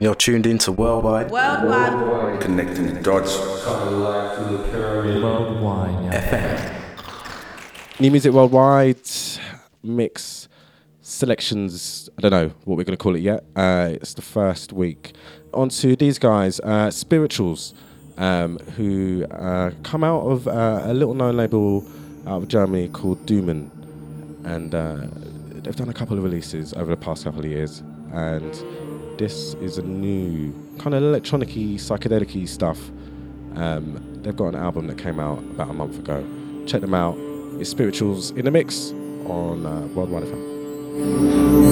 You're tuned into Worldwide Worldwide. Worldwide. Connecting the dots. Coming live the period. Worldwide. FM. New Music Worldwide mix selections. I don't know what we're going to call it yet. Uh, it's the first week. On to these guys, uh, Spirituals, um, who uh, come out of uh, a little known label out of Germany called Dooman. And uh, they've done a couple of releases over the past couple of years. And this is a new kind of electronic psychedelic stuff. Um, they've got an album that came out about a month ago. Check them out. It's Spirituals in the Mix on uh, Worldwide FM.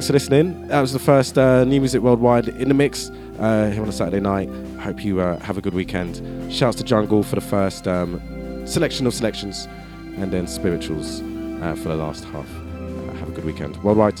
Thanks for listening. That was the first uh, New Music Worldwide in the mix uh, here on a Saturday night. Hope you uh, have a good weekend. Shouts to Jungle for the first um, selection of selections, and then Spirituals uh, for the last half. Uh, have a good weekend. Worldwide.